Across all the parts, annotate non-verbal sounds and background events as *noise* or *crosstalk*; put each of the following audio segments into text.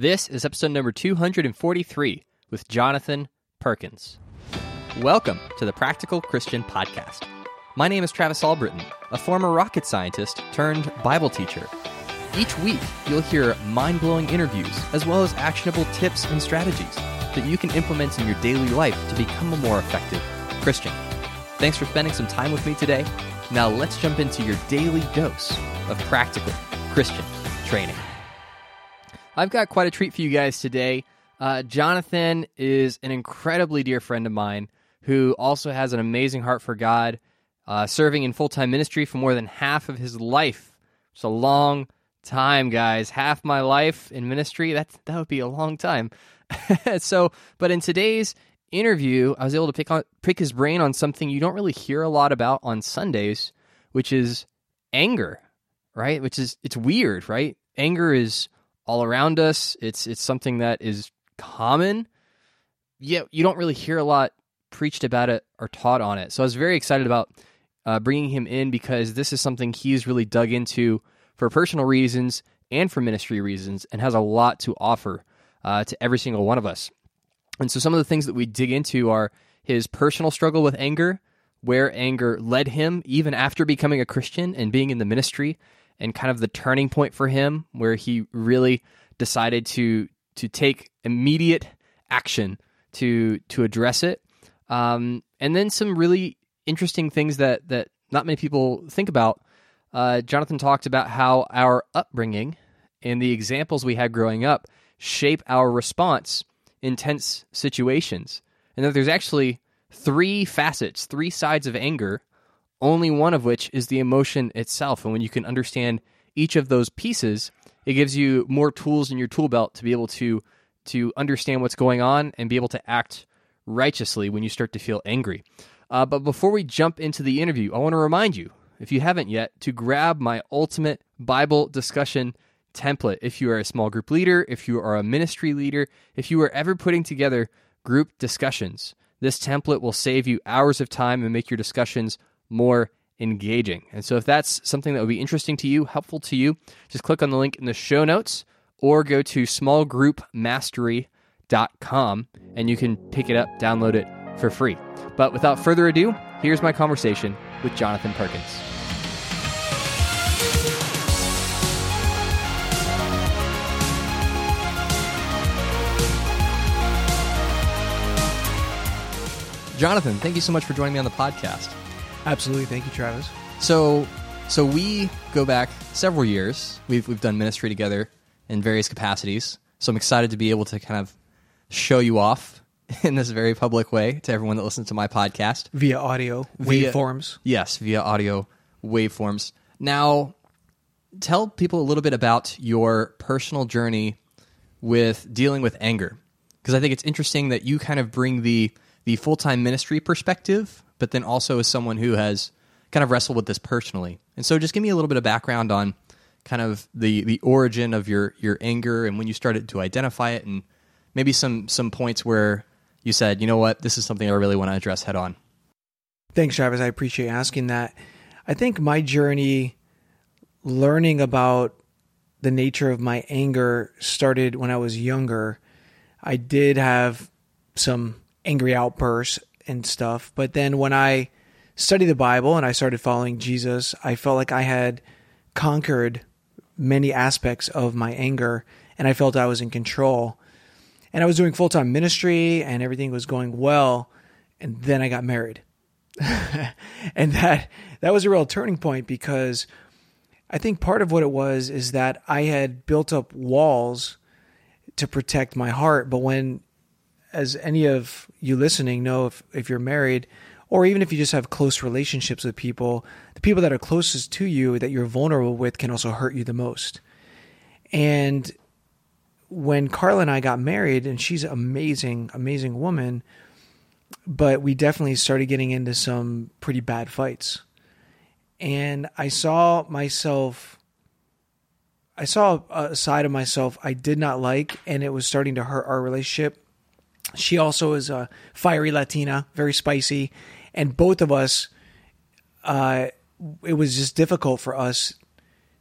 This is episode number 243 with Jonathan Perkins. Welcome to the Practical Christian Podcast. My name is Travis Albritton, a former rocket scientist turned Bible teacher. Each week, you'll hear mind blowing interviews as well as actionable tips and strategies that you can implement in your daily life to become a more effective Christian. Thanks for spending some time with me today. Now, let's jump into your daily dose of practical Christian training. I've got quite a treat for you guys today. Uh, Jonathan is an incredibly dear friend of mine who also has an amazing heart for God, uh, serving in full time ministry for more than half of his life. It's a long time, guys. Half my life in ministry, that, that would be a long time. *laughs* so, but in today's interview, I was able to pick on pick his brain on something you don't really hear a lot about on Sundays, which is anger, right? Which is it's weird, right? Anger is all around us. It's it's something that is common. Yet you don't really hear a lot preached about it or taught on it. So I was very excited about uh, bringing him in because this is something he's really dug into for personal reasons and for ministry reasons, and has a lot to offer uh, to every single one of us. And so some of the things that we dig into are his personal struggle with anger, where anger led him even after becoming a Christian and being in the ministry, and kind of the turning point for him where he really decided to to take immediate action to to address it. Um, and then some really interesting things that that not many people think about. Uh, Jonathan talked about how our upbringing and the examples we had growing up shape our response in tense situations, and that there's actually three facets, three sides of anger only one of which is the emotion itself. And when you can understand each of those pieces, it gives you more tools in your tool belt to be able to to understand what's going on and be able to act righteously when you start to feel angry. Uh, but before we jump into the interview, I want to remind you, if you haven't yet, to grab my ultimate Bible discussion template. If you are a small group leader, if you are a ministry leader, if you are ever putting together group discussions, this template will save you hours of time and make your discussions more engaging. And so, if that's something that would be interesting to you, helpful to you, just click on the link in the show notes or go to smallgroupmastery.com and you can pick it up, download it for free. But without further ado, here's my conversation with Jonathan Perkins. Jonathan, thank you so much for joining me on the podcast. Absolutely. Thank you, Travis. So, so we go back several years. We've we've done ministry together in various capacities. So I'm excited to be able to kind of show you off *laughs* in this very public way to everyone that listens to my podcast via audio Via- waveforms. Yes, via audio waveforms. Now, tell people a little bit about your personal journey with dealing with anger, because I think it's interesting that you kind of bring the the full time ministry perspective, but then also as someone who has kind of wrestled with this personally. And so, just give me a little bit of background on kind of the the origin of your your anger and when you started to identify it, and maybe some some points where you said, you know what, this is something I really want to address head on. Thanks, Travis. I appreciate asking that. I think my journey learning about the nature of my anger started when I was younger. I did have some angry outbursts and stuff, but then when I studied the Bible and I started following Jesus, I felt like I had conquered many aspects of my anger and I felt I was in control. And I was doing full time ministry and everything was going well. And then I got married. *laughs* and that that was a real turning point because I think part of what it was is that I had built up walls to protect my heart, but when as any of you listening know if if you're married or even if you just have close relationships with people, the people that are closest to you that you're vulnerable with can also hurt you the most. And when Carla and I got married, and she's an amazing, amazing woman, but we definitely started getting into some pretty bad fights. And I saw myself, I saw a side of myself I did not like, and it was starting to hurt our relationship. She also is a fiery Latina, very spicy, and both of us, uh, it was just difficult for us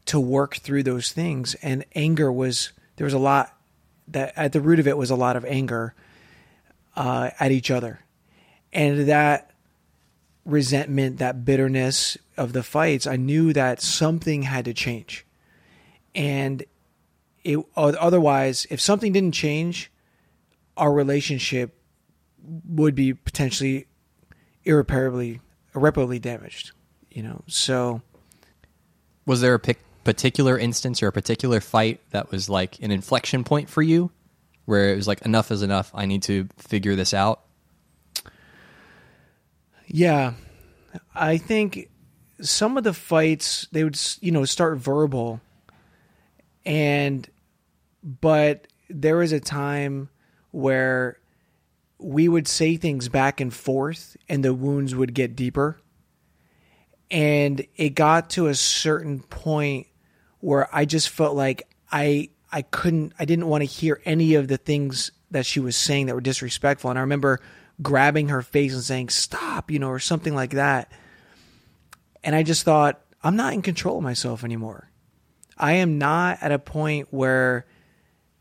to work through those things. And anger was, there was a lot that at the root of it was a lot of anger uh, at each other, and that resentment, that bitterness of the fights, I knew that something had to change, and it otherwise, if something didn't change, our relationship would be potentially irreparably irreparably damaged. You know, so was there a particular instance or a particular fight that was like an inflection point for you, where it was like enough is enough. I need to figure this out. Yeah, I think some of the fights they would you know start verbal, and but there was a time where we would say things back and forth and the wounds would get deeper. And it got to a certain point where I just felt like I I couldn't I didn't want to hear any of the things that she was saying that were disrespectful. And I remember grabbing her face and saying, Stop, you know, or something like that. And I just thought, I'm not in control of myself anymore. I am not at a point where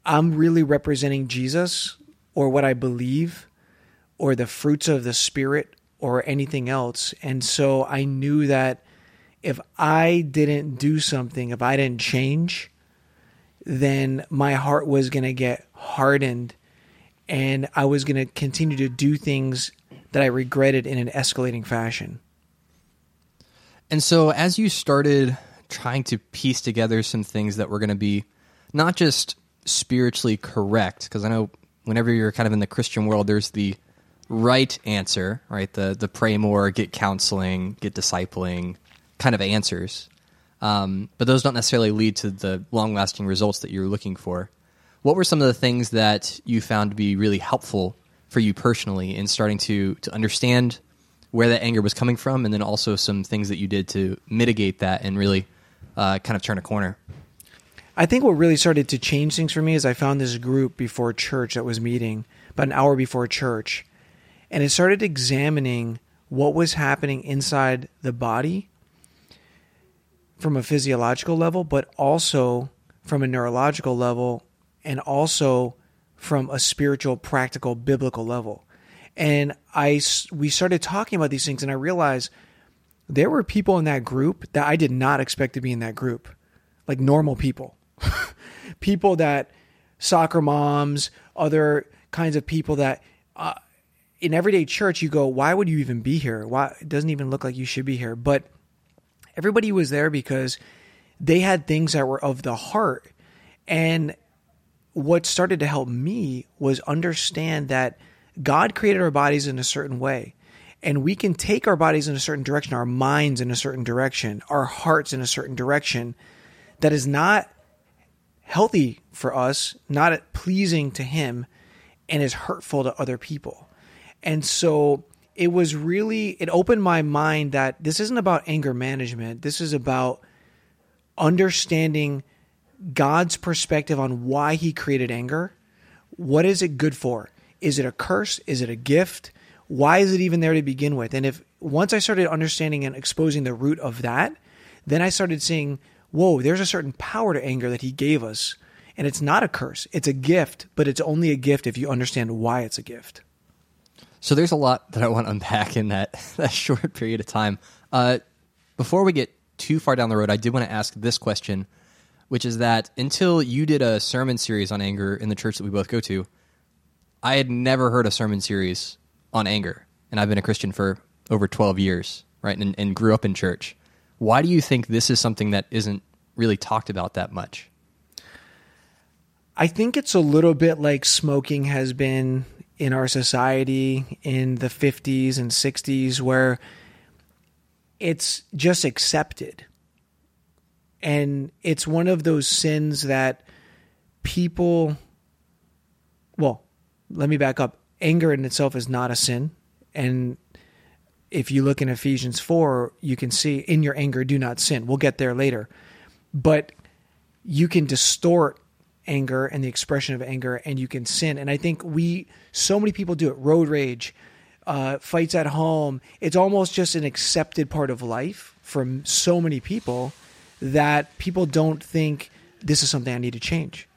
I'm really representing Jesus or what I believe or the fruits of the Spirit or anything else. And so I knew that if I didn't do something, if I didn't change, then my heart was going to get hardened and I was going to continue to do things that I regretted in an escalating fashion. And so, as you started trying to piece together some things that were going to be not just spiritually correct because I know whenever you're kind of in the Christian world, there's the right answer, right? The the pray more, get counseling, get discipling, kind of answers. Um, but those don't necessarily lead to the long lasting results that you're looking for. What were some of the things that you found to be really helpful for you personally in starting to to understand where that anger was coming from, and then also some things that you did to mitigate that and really uh, kind of turn a corner? I think what really started to change things for me is I found this group before church that was meeting about an hour before church, and it started examining what was happening inside the body from a physiological level, but also from a neurological level, and also from a spiritual, practical, biblical level. And I, we started talking about these things, and I realized there were people in that group that I did not expect to be in that group, like normal people *laughs* people that soccer moms, other kinds of people that uh, in everyday church you go, why would you even be here? Why it doesn't even look like you should be here. But everybody was there because they had things that were of the heart. And what started to help me was understand that God created our bodies in a certain way. And we can take our bodies in a certain direction, our minds in a certain direction, our hearts in a certain direction that is not healthy for us, not pleasing to him, and is hurtful to other people. And so it was really, it opened my mind that this isn't about anger management. This is about understanding God's perspective on why he created anger. What is it good for? Is it a curse? Is it a gift? Why is it even there to begin with? And if once I started understanding and exposing the root of that, then I started seeing whoa, there's a certain power to anger that he gave us. And it's not a curse, it's a gift, but it's only a gift if you understand why it's a gift. So there's a lot that I want to unpack in that, *laughs* that short period of time. Uh, before we get too far down the road, I did want to ask this question, which is that until you did a sermon series on anger in the church that we both go to, I had never heard a sermon series on anger. And I've been a Christian for over 12 years, right? And, and grew up in church. Why do you think this is something that isn't really talked about that much? I think it's a little bit like smoking has been in our society in the 50s and 60s, where it's just accepted. And it's one of those sins that people, well, let me back up. Anger in itself is not a sin. And if you look in Ephesians 4, you can see in your anger, do not sin. We'll get there later. But you can distort anger and the expression of anger and you can sin. And I think we, so many people do it. Road rage, uh, fights at home. It's almost just an accepted part of life for so many people that people don't think this is something I need to change.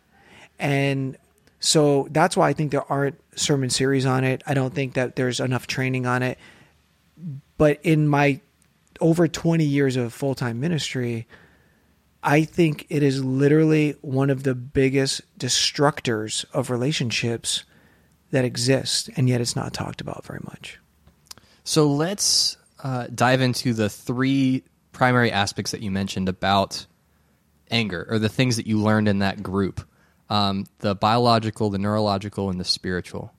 And So that's why I think there aren't sermon series on it. I don't think that there's enough training on it. But in my over 20 years of full time ministry, I think it is literally one of the biggest destructors of relationships that exist, and yet it's not talked about very much. So let's uh, dive into the three primary aspects that you mentioned about anger, or the things that you learned in that group um, the biological, the neurological, and the spiritual.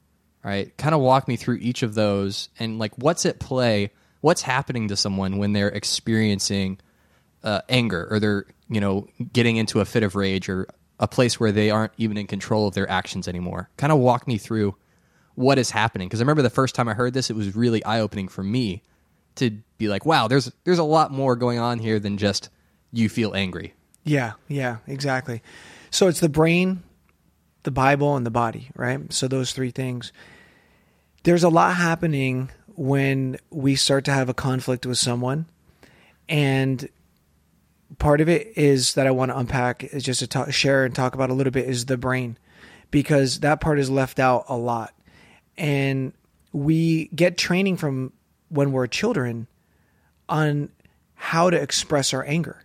Right? Kind of walk me through each of those and like what's at play, what's happening to someone when they're experiencing uh, anger or they're you know getting into a fit of rage or a place where they aren't even in control of their actions anymore. Kind of walk me through what is happening because I remember the first time I heard this, it was really eye opening for me to be like, wow, there's there's a lot more going on here than just you feel angry. Yeah, yeah, exactly. So it's the brain, the Bible, and the body, right? So those three things. There's a lot happening when we start to have a conflict with someone. And part of it is that I want to unpack is just to talk, share and talk about a little bit is the brain because that part is left out a lot. And we get training from when we're children on how to express our anger.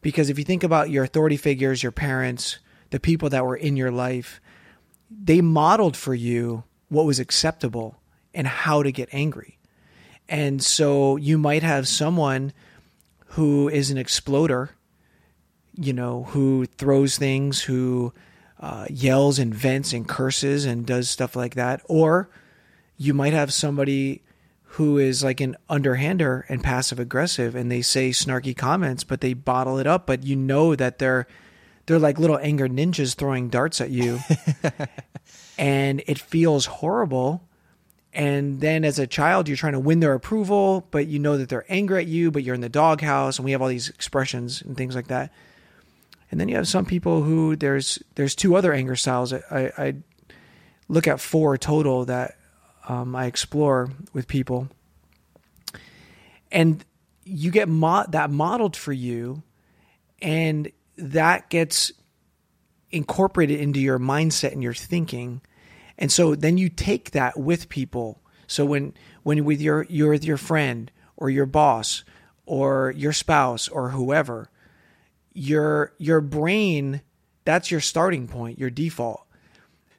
Because if you think about your authority figures, your parents, the people that were in your life, they modeled for you what was acceptable and how to get angry. And so you might have someone who is an exploder, you know, who throws things, who uh, yells and vents and curses and does stuff like that. Or you might have somebody who is like an underhander and passive aggressive and they say snarky comments, but they bottle it up. But you know that they're they're like little anger ninjas throwing darts at you. *laughs* and it feels horrible. And then as a child, you're trying to win their approval, but you know that they're angry at you, but you're in the doghouse, and we have all these expressions and things like that. And then you have some people who there's there's two other anger styles. I, I look at four total that um, I explore with people, and you get mo- that modeled for you, and that gets incorporated into your mindset and your thinking, and so then you take that with people. So when when with your you're with your friend or your boss or your spouse or whoever, your your brain that's your starting point, your default.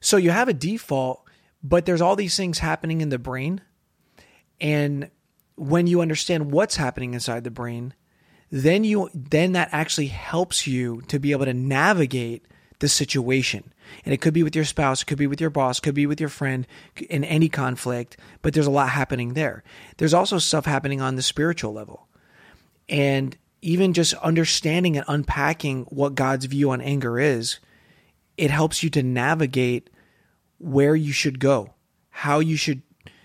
So you have a default, but there's all these things happening in the brain. And when you understand what's happening inside the brain, then you then that actually helps you to be able to navigate the situation. And it could be with your spouse, it could be with your boss, could be with your friend in any conflict, but there's a lot happening there. There's also stuff happening on the spiritual level. And even just understanding and unpacking what God's view on anger is, it helps you to navigate where you should go, how you should,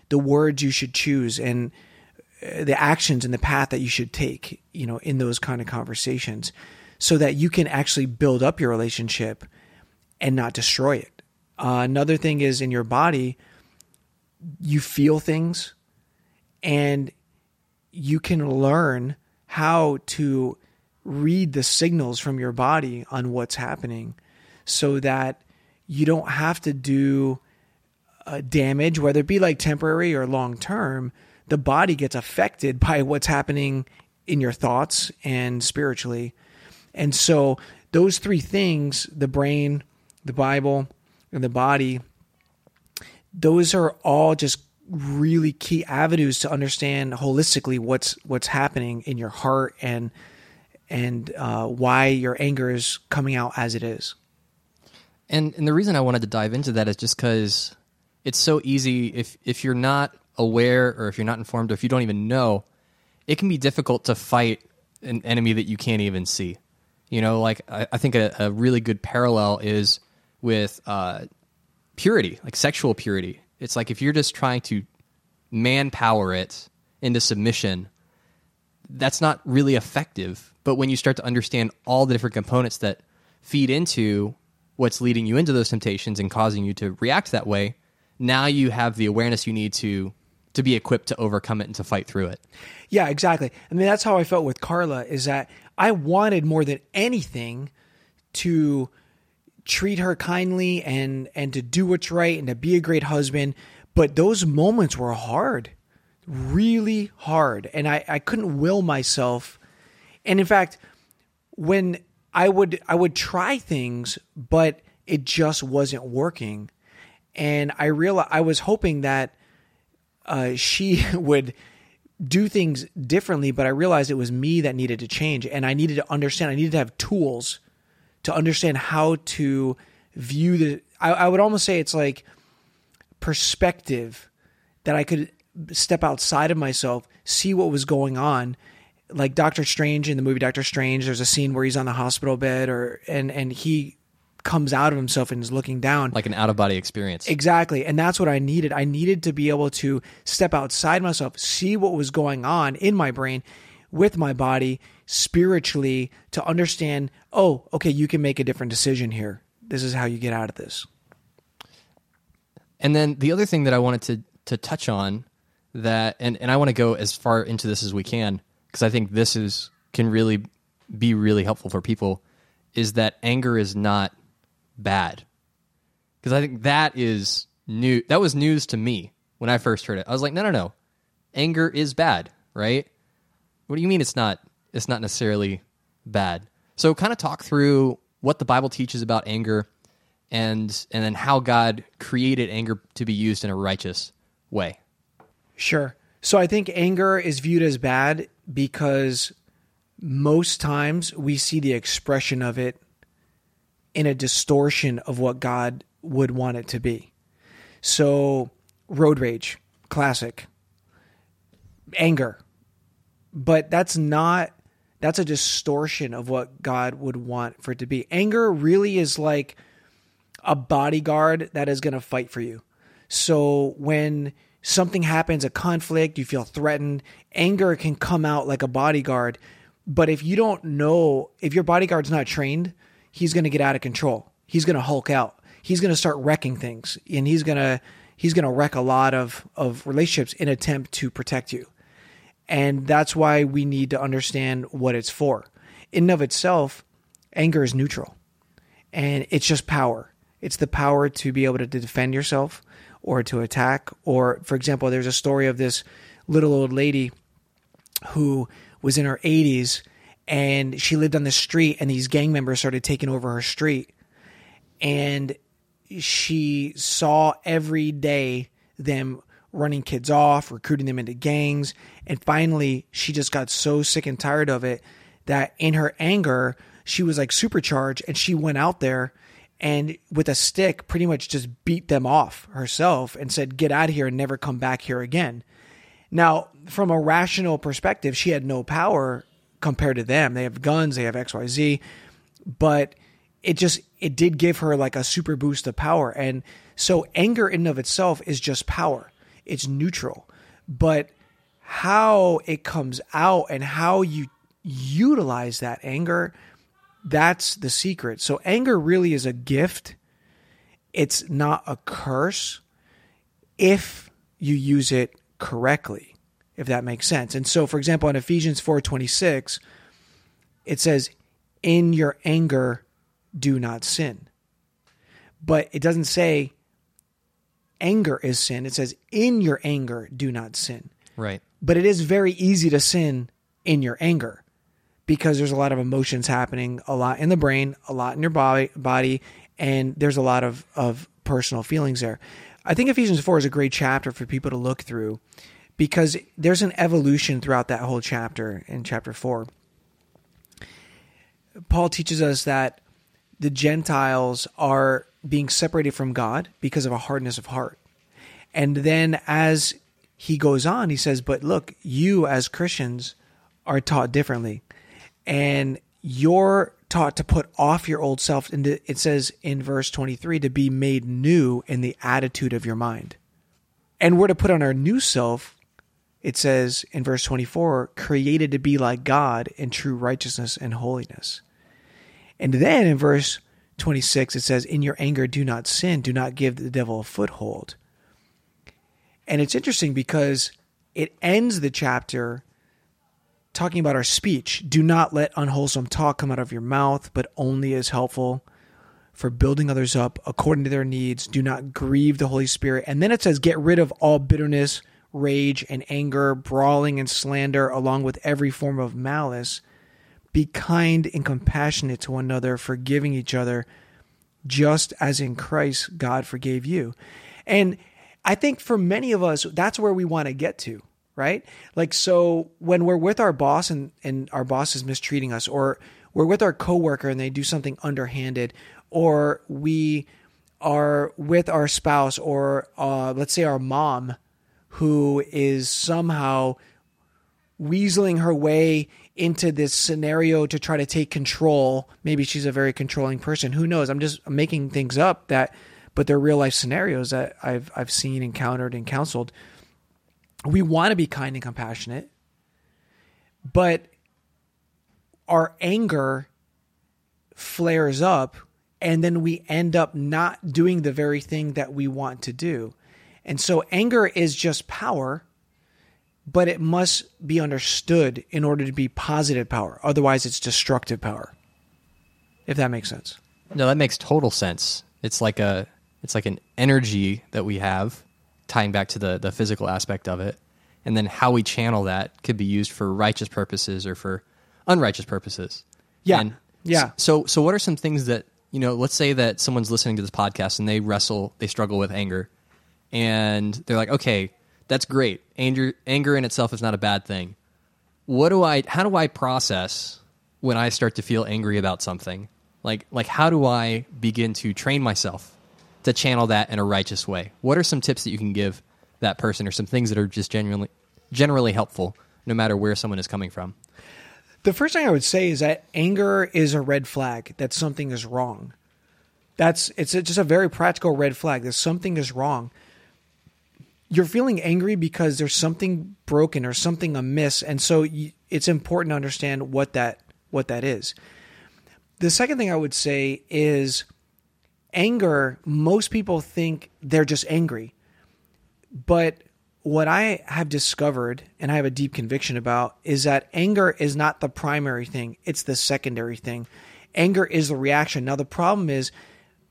the words you should choose, and uh, the actions and the path that you should take, you know, in those kind of conversations so that you can actually build up your relationship and not destroy it. Uh, another thing is in your body, you feel things and you can learn how to read the signals from your body on what's happening so that you don't have to do uh, damage, whether it be like temporary or long term. The body gets affected *laughs* by what's happening in your thoughts and spiritually. And so, those three things the brain, the Bible, and the body those are all just really key avenues to understand holistically what's what's happening in your heart and and uh, why your anger is coming out as it is. And and the reason I wanted to dive into that is just because it's so easy if if you're not aware or if you're not informed or if you don't even know, it can be difficult to fight an enemy that you can't even see. You know, like I, I think a, a, really good parallel is with uh, purity, like sexual purity. It's like if you're just trying to manpower it into submission, that's not really effective. But when you start to understand all the different components that feed into what's leading you into those temptations and causing you to react that way, now you have the awareness you need to to be equipped to overcome it and to fight through it. Yeah, exactly. I mean, that's how I felt with Carla. Is that I wanted more than anything to treat her kindly and and to do what's right and to be a great husband. But those moments were hard, really hard, and I I couldn't will myself. And in fact, when I would I would try things, but it just wasn't working. And I realized I was hoping that uh, she *laughs* would do things differently, but I realized it was me that needed to change, and I needed to understand. I needed to have tools to understand how to view the. I, I would almost say it's like perspective that I could step outside of myself, see what was going on. Like Doctor Strange in the movie Doctor Strange, there's a scene where he's on the hospital bed, or and and he comes out of himself and is looking down. Like an out of body experience. Exactly. And that's what I needed. I needed to be able to step outside myself, see what was going on in my brain with my body spiritually to understand, oh, okay, you can make a different decision here. This is how you get out of this. And then the other thing that I wanted to to touch on that and, and I want to go as far into this as we can because I think this is can really be really helpful for people is that anger is not bad. Because I think that is new. That was news to me when I first heard it. I was like, no, no, no. Anger is bad, right? What do you mean it's not? It's not necessarily bad. So, kind of talk through what the Bible teaches about anger, and and then how God created anger to be used in a righteous way. Sure. So I think anger is viewed as bad because most times we see the expression of it in a distortion of what God would want it to be. So, road rage, classic. Anger. But that's not that's a distortion of what God would want for it to be. Anger really is like a bodyguard that is going to fight for you. So when something happens, a conflict, you feel threatened, anger can come out like a bodyguard. But if you don't know, if your bodyguard's not trained, he's going to get out of control. He's going to hulk out. He's going to start wrecking things, and he's going to he's going to wreck a lot of of relationships in attempt to protect you. And that's why we need to understand what it's for. In and of itself, anger is neutral, and it's just power. It's the power to be able to defend yourself or to attack. Or, for example, there's a story of this little old lady who was in her 80s and she lived on the street and these gang members started taking over her street. And she saw every day them running kids off recruiting them into gangs. And finally she just got so sick and tired of it that in her anger she was like supercharged and she went out there and with a stick pretty much just beat them off herself and said get out of here and never come back here again. Now from a rational perspective she had no power compared to them. They have guns, they have XYZ, but it just it did give her like a super boost of power. And so anger in and of itself is just power. It's neutral. But how it comes out and how you utilize that anger, that's the secret. So anger really is a gift. It's not a curse if you use it correctly if that makes sense. And so, for example, in Ephesians 4:26, it says, "In your anger, do not sin." But it doesn't say anger is sin. It says, "In your anger, do not sin." Right. But it is very easy to sin in your anger because there's a lot of emotions happening, a lot in the brain, a lot in your body, body, and there's a lot of of personal feelings there. I think Ephesians 4 is a great chapter for people to look through because there's an evolution throughout that whole chapter in chapter 4. Paul teaches us that the Gentiles are being separated from God because of a hardness of heart. And then as he goes on, he says, But look, you as Christians are taught differently. And you're taught to put off your old self. And it says in verse 23 to be made new in the attitude of your mind. And we're to put on our new self, it says in verse 24, created to be like God in true righteousness and holiness. And then in verse 26, it says, In your anger, do not sin, do not give the devil a foothold. And it's interesting because it ends the chapter talking about our speech. Do not let unwholesome talk come out of your mouth, but only as helpful for building others up according to their needs. Do not grieve the Holy Spirit. And then it says, get rid of all bitterness, rage, and anger, brawling and slander, along with every form of malice. Be kind and compassionate to one another, forgiving each other, just as in Christ God forgave you. And I think for many of us, that's where we want to get to, right? Like, so when we're with our boss and, and our boss is mistreating us, or we're with our coworker and they do something underhanded, or we are with our spouse, or uh, let's say our mom, who is somehow weaseling her way into this scenario to try to take control. Maybe she's a very controlling person. Who knows? I'm just making things up that, but they're real life scenarios that I've I've seen, encountered, and counseled. We want to be kind and compassionate, but our anger flares up and then we end up not doing the very thing that we want to do. And so anger is just power, but it must be understood in order to be positive power. Otherwise, it's destructive power. If that makes sense. No, that makes total sense. It's like a it's like an energy that we have tying back to the the physical aspect of it. And then how we channel that could be used for righteous purposes or for unrighteous purposes. Yeah. And yeah. So so what are some things that you know, let's say that someone's listening to this podcast and they wrestle, they struggle with anger, and they're like, okay, that's great. Anger, anger in itself is not a bad thing. What do I? How do I process when I start to feel angry about something? Like, like how do I begin to train myself to channel that in a righteous way? What are some tips that you can give that person, or some things that are just genuinely, generally helpful, no matter where someone is coming from? The first thing I would say is that anger is a red flag that something is wrong. That's it's just a very practical red flag that something is wrong. You're feeling angry because there's something broken or something amiss, and so it's important to understand what that what that is. The second thing I would say is anger. Most people think they're just angry, but what I have discovered and I have a deep conviction about is that anger is not the primary thing, it's the secondary thing. Anger is the reaction. Now, the problem is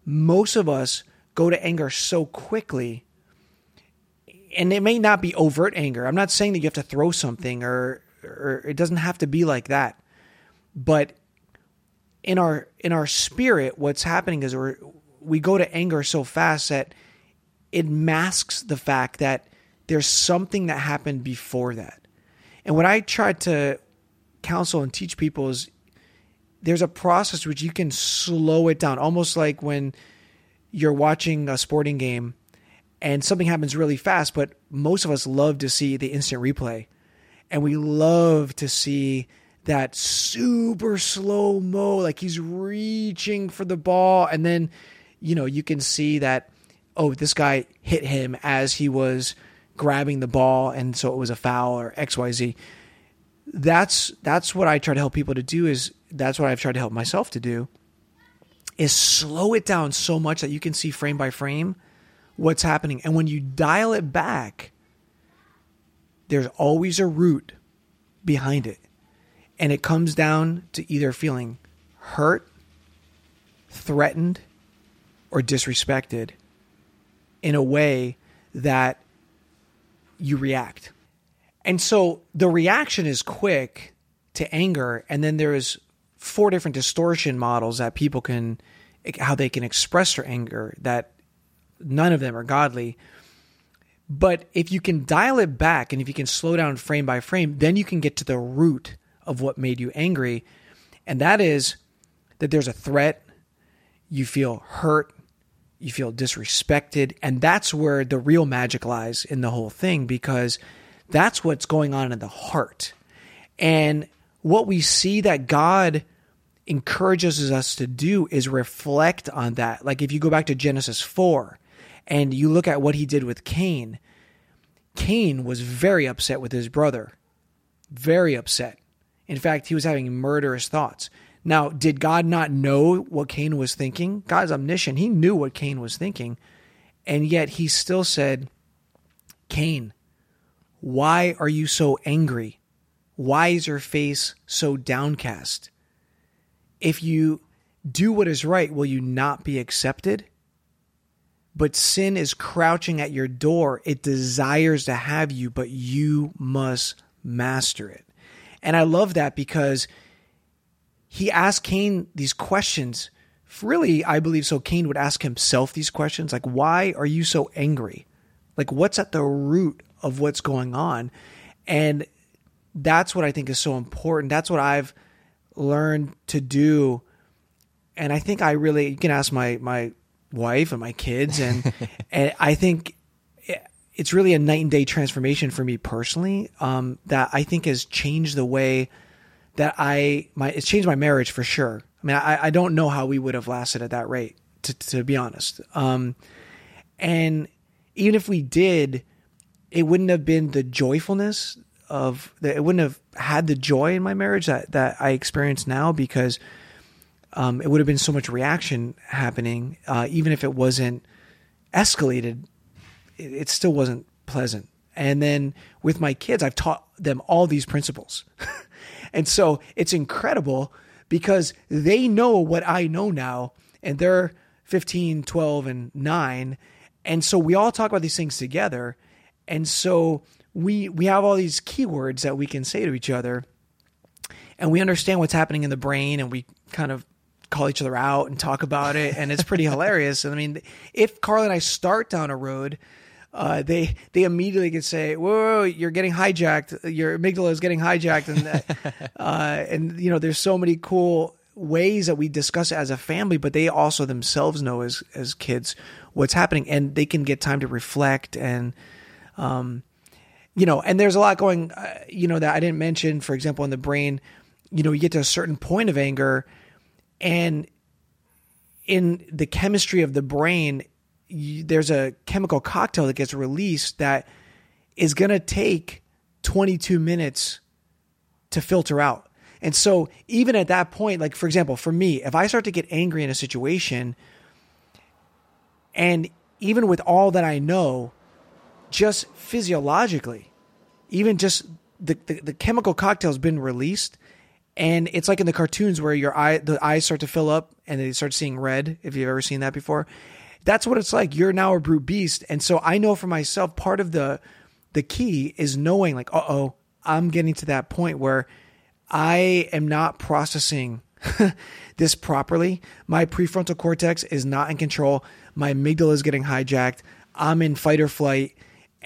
most of us go to anger so quickly, and it may not be overt anger. I'm not saying that you have to throw something or, or it doesn't have to be like that. But in our in our spirit, what's happening is we we go to anger so fast that it masks the fact that there's something that happened before that. And what I try to counsel and teach people is there's a process which you can slow it down, almost like when you're watching a sporting game and something happens really fast, but most of us love to see the instant replay. And we love to see that super slow mo, like he's reaching for the ball. And then, you know, you can see that, oh, this guy hit him as he was grabbing the ball and so it was a foul or xyz that's that's what i try to help people to do is that's what i've tried to help myself to do is slow it down so much that you can see frame by frame what's happening and when you dial it back there's always a root behind it and it comes down to either feeling hurt threatened or disrespected in a way that you react. And so the reaction is quick to anger, and then there is four different distortion models that people can how they can express their anger that none of them are godly. But if you can dial it back and if you can slow down frame by frame, then you can get to the root of what made you angry. And that is that there's a threat, you feel hurt, you feel disrespected. And that's where the real magic lies in the whole thing because that's what's going on in the heart. And what we see that God encourages us to do is reflect on that. Like if you go back to Genesis 4 and you look at what he did with Cain, Cain was very upset with his brother. Very upset. In fact, he was having murderous thoughts. Now, did God not know what Cain was thinking? God's omniscient. He knew what Cain was thinking. And yet he still said, Cain, why are you so angry? Why is your face so downcast? If you do what is right, will you not be accepted? But sin is crouching at your door. It desires to have you, but you must master it. And I love that because he asked Cain these questions. Really, I believe so. Cain would ask himself these questions like, why are you so angry? Like, what's at the root of what's going on? And that's what I think is so important. That's what I've learned to do. And I think I really, you can ask my, my wife and my kids, and, *laughs* and I think it's really a night and day transformation for me personally um, that I think has changed the way that I my it's changed my marriage for sure. I mean, I, I don't know how we would have lasted at that rate, to, to be honest. Um, and even if we did, it wouldn't have been the joyfulness of that. It wouldn't have had the joy in my marriage that that I experience now because um, it would have been so much reaction happening, uh, even if it wasn't escalated. It, it still wasn't pleasant. And then with my kids, I've taught them all these principles. *laughs* And so it's incredible because they know what I know now, and they're 15, 12, and 9. And so we all talk about these things together. And so we we have all these keywords that we can say to each other and we understand what's happening in the brain and we kind of call each other out and talk about it and it's pretty hilarious. And I mean, if Carla and I start down a road uh, they they immediately could say, "Whoa, you're getting hijacked. Your amygdala is getting hijacked," and *laughs* uh, and you know, there's so many cool ways that we discuss it as a family, but they also themselves know as as kids what's happening, and they can get time to reflect and. Um, you know, and there's a lot going, uh, you know, that I didn't mention. For example, in the brain, you know, you get to a certain point of anger, and in the chemistry of the brain, you, there's a chemical cocktail that gets released that is going to take 22 minutes to filter out. And so, even at that point, like for example, for me, if I start to get angry in a situation, and even with all that I know, just physiologically, even just the, the, the chemical cocktail has been released, and it's like in the cartoons where your eye the eyes start to fill up and they start seeing red. If you've ever seen that before, that's what it's like. You're now a brute beast. And so I know for myself, part of the the key is knowing like, uh oh, I'm getting to that point where I am not processing *laughs* this properly. My prefrontal cortex is not in control. My amygdala is getting hijacked. I'm in fight or flight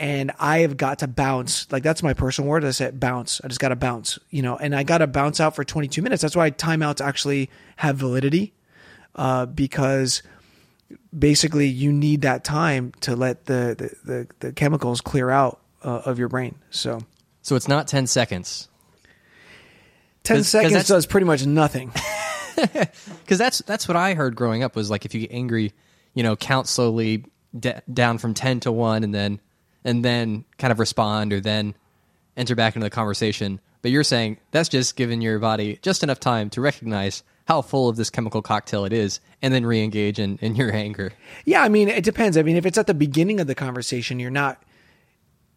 and I have got to bounce. Like that's my personal word. I said bounce. I just got to bounce, you know, and I got to bounce out for 22 minutes. That's why timeouts actually have validity uh, because basically you need that time to let the the, the, the chemicals clear out uh, of your brain. So so it's not ten seconds. Ten Cause, seconds cause does pretty much nothing. *laughs* Because that's that's what I heard growing up was like if you get angry, you know, count slowly d- down from ten to one, and then and then kind of respond, or then enter back into the conversation. But you're saying that's just giving your body just enough time to recognize how full of this chemical cocktail it is and then re-engage in, in your anger. Yeah i mean it depends. I mean if it's at the beginning of the conversation you're not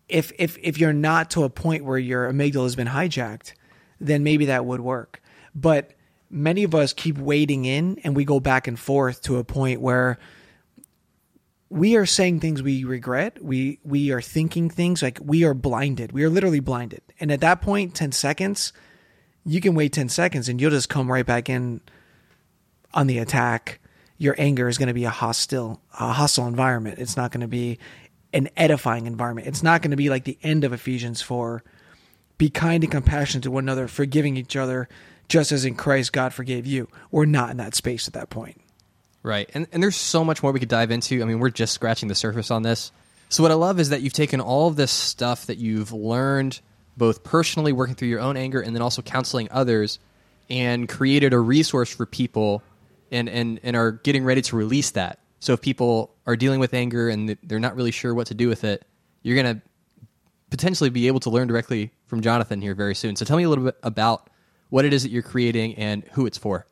if if if you're not to a point where your amygdala has been hijacked then maybe that would work. But many of us keep wading in and we go back and forth to a point where we are saying things we regret we we are thinking things like we are blinded we are literally blinded and at that point 10 seconds you can wait 10 seconds and you'll just come right back in on the attack. Your anger is going to be a hostile, a hostile environment. It's not going to be an edifying environment. It's not going to be like the end of Ephesians 4. Be kind and compassionate to one another, forgiving each other, just as in Christ God forgave you. We're not in that space at that point. Right. And, and there's so much more we could dive into. I mean, we're just scratching the surface on this. So, what I love is that you've taken all of this stuff that you've learned both personally working through your own anger and then also counseling others and created a resource for people and, and, and are getting ready to release that. So if people are dealing with anger and they're not really sure what to do with it, you're going to potentially be able to learn directly from Jonathan here very soon. So tell me a little bit about what it is that you're creating and who it's for.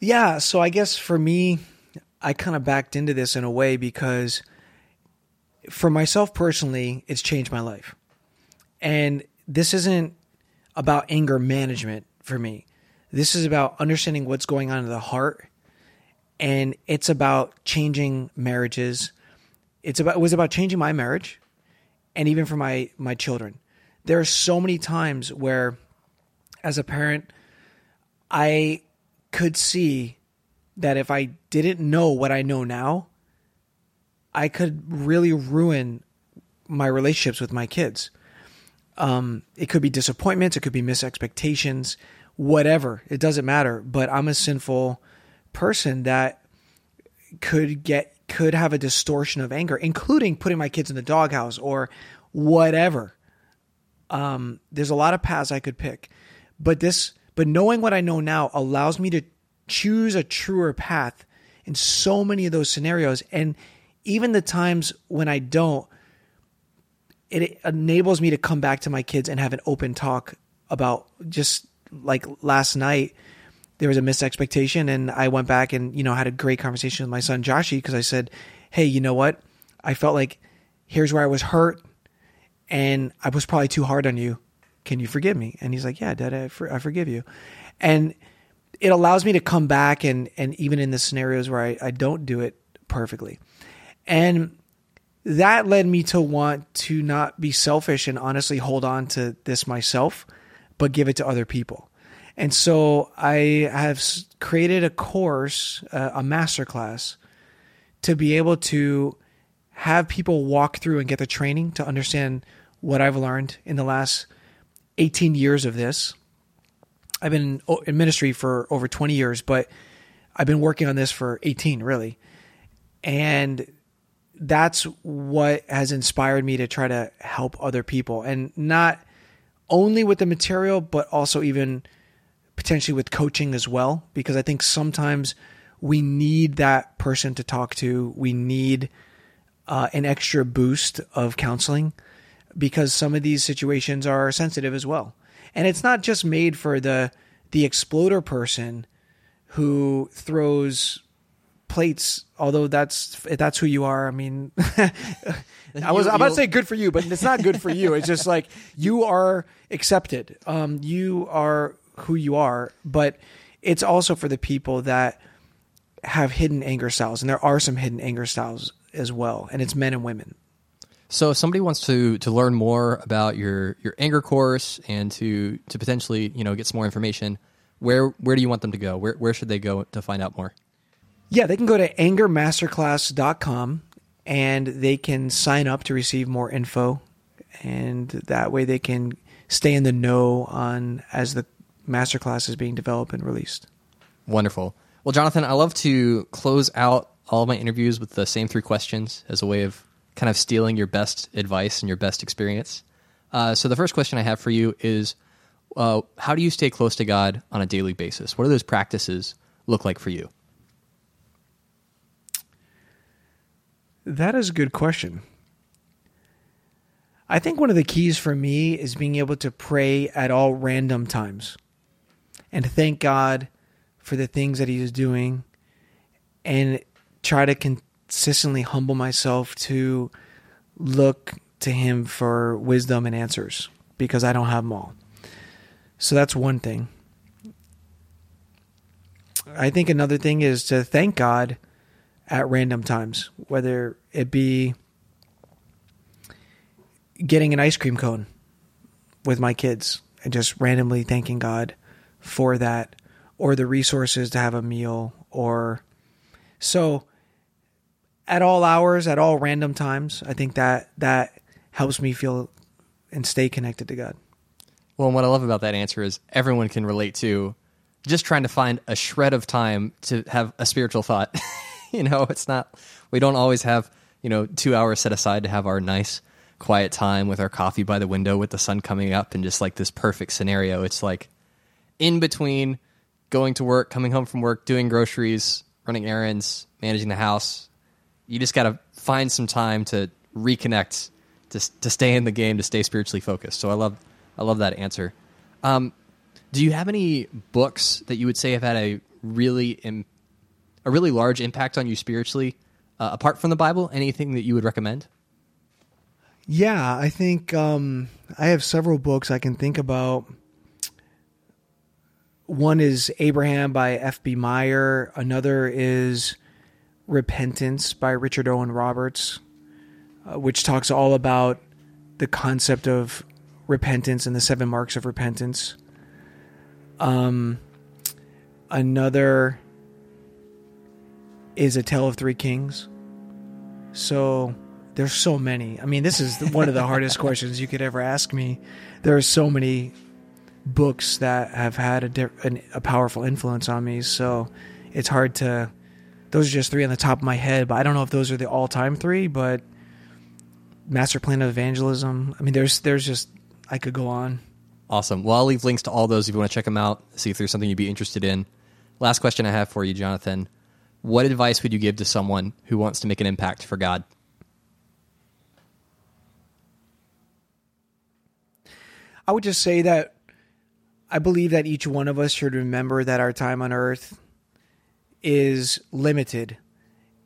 Yeah, so I guess for me, I kind of backed into this in a way because for myself personally, it's changed my life. And this isn't about anger management for me. This is about understanding what's going on in the heart, and it's about changing marriages. It's about it was about changing my marriage, and even for my my children. There are so many times where, as a parent, I could see that if I didn't know what I know now, I could really ruin my relationships with my kids. Um, it could be disappointments, it could be misexpectations, whatever. It doesn't matter. But I'm a sinful person that could get could have a distortion of anger, including putting my kids in the doghouse or whatever. Um, there's a lot of paths I could pick, but this, but knowing what I know now allows me to choose a truer path in so many of those scenarios, and even the times when I don't, it enables me to come back to my kids and have an open talk about just like last night there was a missed expectation and I went back and you know had a great conversation with my son Joshi because I said, "Hey, you know what? I felt like here's where I was hurt and I was probably too hard on you. Can you forgive me?" And he's like, "Yeah, Dad, I, for, I forgive you." And it allows me to come back and and even in the scenarios where I, I don't do it perfectly. And that led me to want to not be selfish and honestly hold on to this myself, but give it to other people. And so I have created a course, uh, a master class, to be able to have people walk through and get the training to understand what I've learned in the last 18 years of this. I've been in ministry for over 20 years, but I've been working on this for 18 really. And that's what has inspired me to try to help other people and not only with the material but also even potentially with coaching as well because i think sometimes we need that person to talk to we need uh, an extra boost of counseling because some of these situations are sensitive as well and it's not just made for the the exploder person who throws plates. Although that's if that's who you are. I mean, *laughs* I was about to say good for you, but it's not good for you. It's just like *laughs* you are accepted. Um, you are who you are, but it's also for the people that have hidden anger styles, and there are some hidden anger styles as well, and it's men and women. So, if somebody wants to to learn more about your your anger course and to to potentially you know get some more information, where where do you want them to go? Where where should they go to find out more? Yeah, they can go to angermasterclass.com and they can sign up to receive more info. And that way they can stay in the know on as the masterclass is being developed and released. Wonderful. Well, Jonathan, I love to close out all of my interviews with the same three questions as a way of kind of stealing your best advice and your best experience. Uh, so, the first question I have for you is uh, How do you stay close to God on a daily basis? What do those practices look like for you? That is a good question. I think one of the keys for me is being able to pray at all random times and thank God for the things that He is doing and try to consistently humble myself to look to Him for wisdom and answers because I don't have them all. So that's one thing. I think another thing is to thank God at random times, whether it be getting an ice cream cone with my kids and just randomly thanking God for that or the resources to have a meal or so at all hours at all random times i think that that helps me feel and stay connected to god well and what i love about that answer is everyone can relate to just trying to find a shred of time to have a spiritual thought *laughs* you know, it's not, we don't always have, you know, two hours set aside to have our nice, quiet time with our coffee by the window with the sun coming up and just like this perfect scenario. It's like in between going to work, coming home from work, doing groceries, running errands, managing the house. You just got to find some time to reconnect, to to stay in the game, to stay spiritually focused. So I love I love that answer. Um, do you have any books that you would say have had a really Im- a really large impact on you spiritually, uh, apart from the Bible? Anything that you would recommend? Yeah, I think um, I have several books I can think about. one is Abraham by F.B. Meyer. Another is Repentance by Richard Owen Roberts, uh, which talks all about the concept of repentance and the seven marks of repentance. Um, another is A Tale of Three Kings. So there's so many. I mean, this is one of the hardest *laughs* questions you could ever ask me. There are so many books that have had a, a powerful influence on me. So it's hard to. Those are just three on the top of my head, but I don't know if those are the all-time three. But Master Plan of Evangelism. I mean, there's there's just I could go on. Awesome. Well, I'll leave links to all those if you want to check them out, see if there's something you'd be interested in. Last question I have for you, Jonathan. What advice would you give to someone who wants to make an impact for God? I would just say that I believe that each one of us should remember that our time on earth is limited.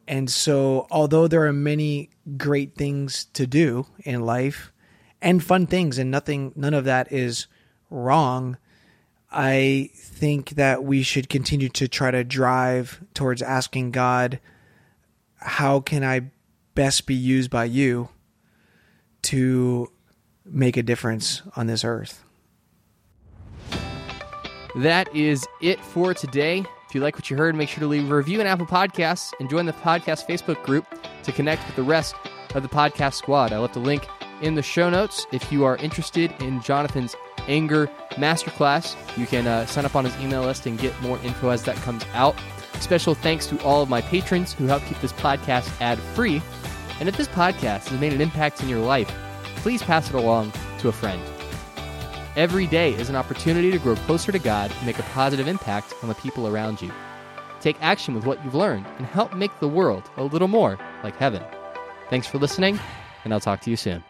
And so, although there are many great things to do in life and fun things, and nothing, none of that is wrong, I think that we should continue to try to drive towards asking God, how can I best be used by you to make a difference on this earth? That is it for today. If you like what you heard, make sure to leave a review on Apple Podcasts and join the podcast Facebook group to connect with the rest of the podcast squad. I left a link in the show notes. If you are interested in Jonathan's anger masterclass, you can uh, sign up on his email list and get more info as that comes out. Special thanks to all of my patrons who help keep this podcast ad free. And if this podcast has made an impact in your life, please pass it along to a friend. Every day is an opportunity to grow closer to God and make a positive impact on the people around you. Take action with what you've learned and help make the world a little more like heaven. Thanks for listening, and I'll talk to you soon.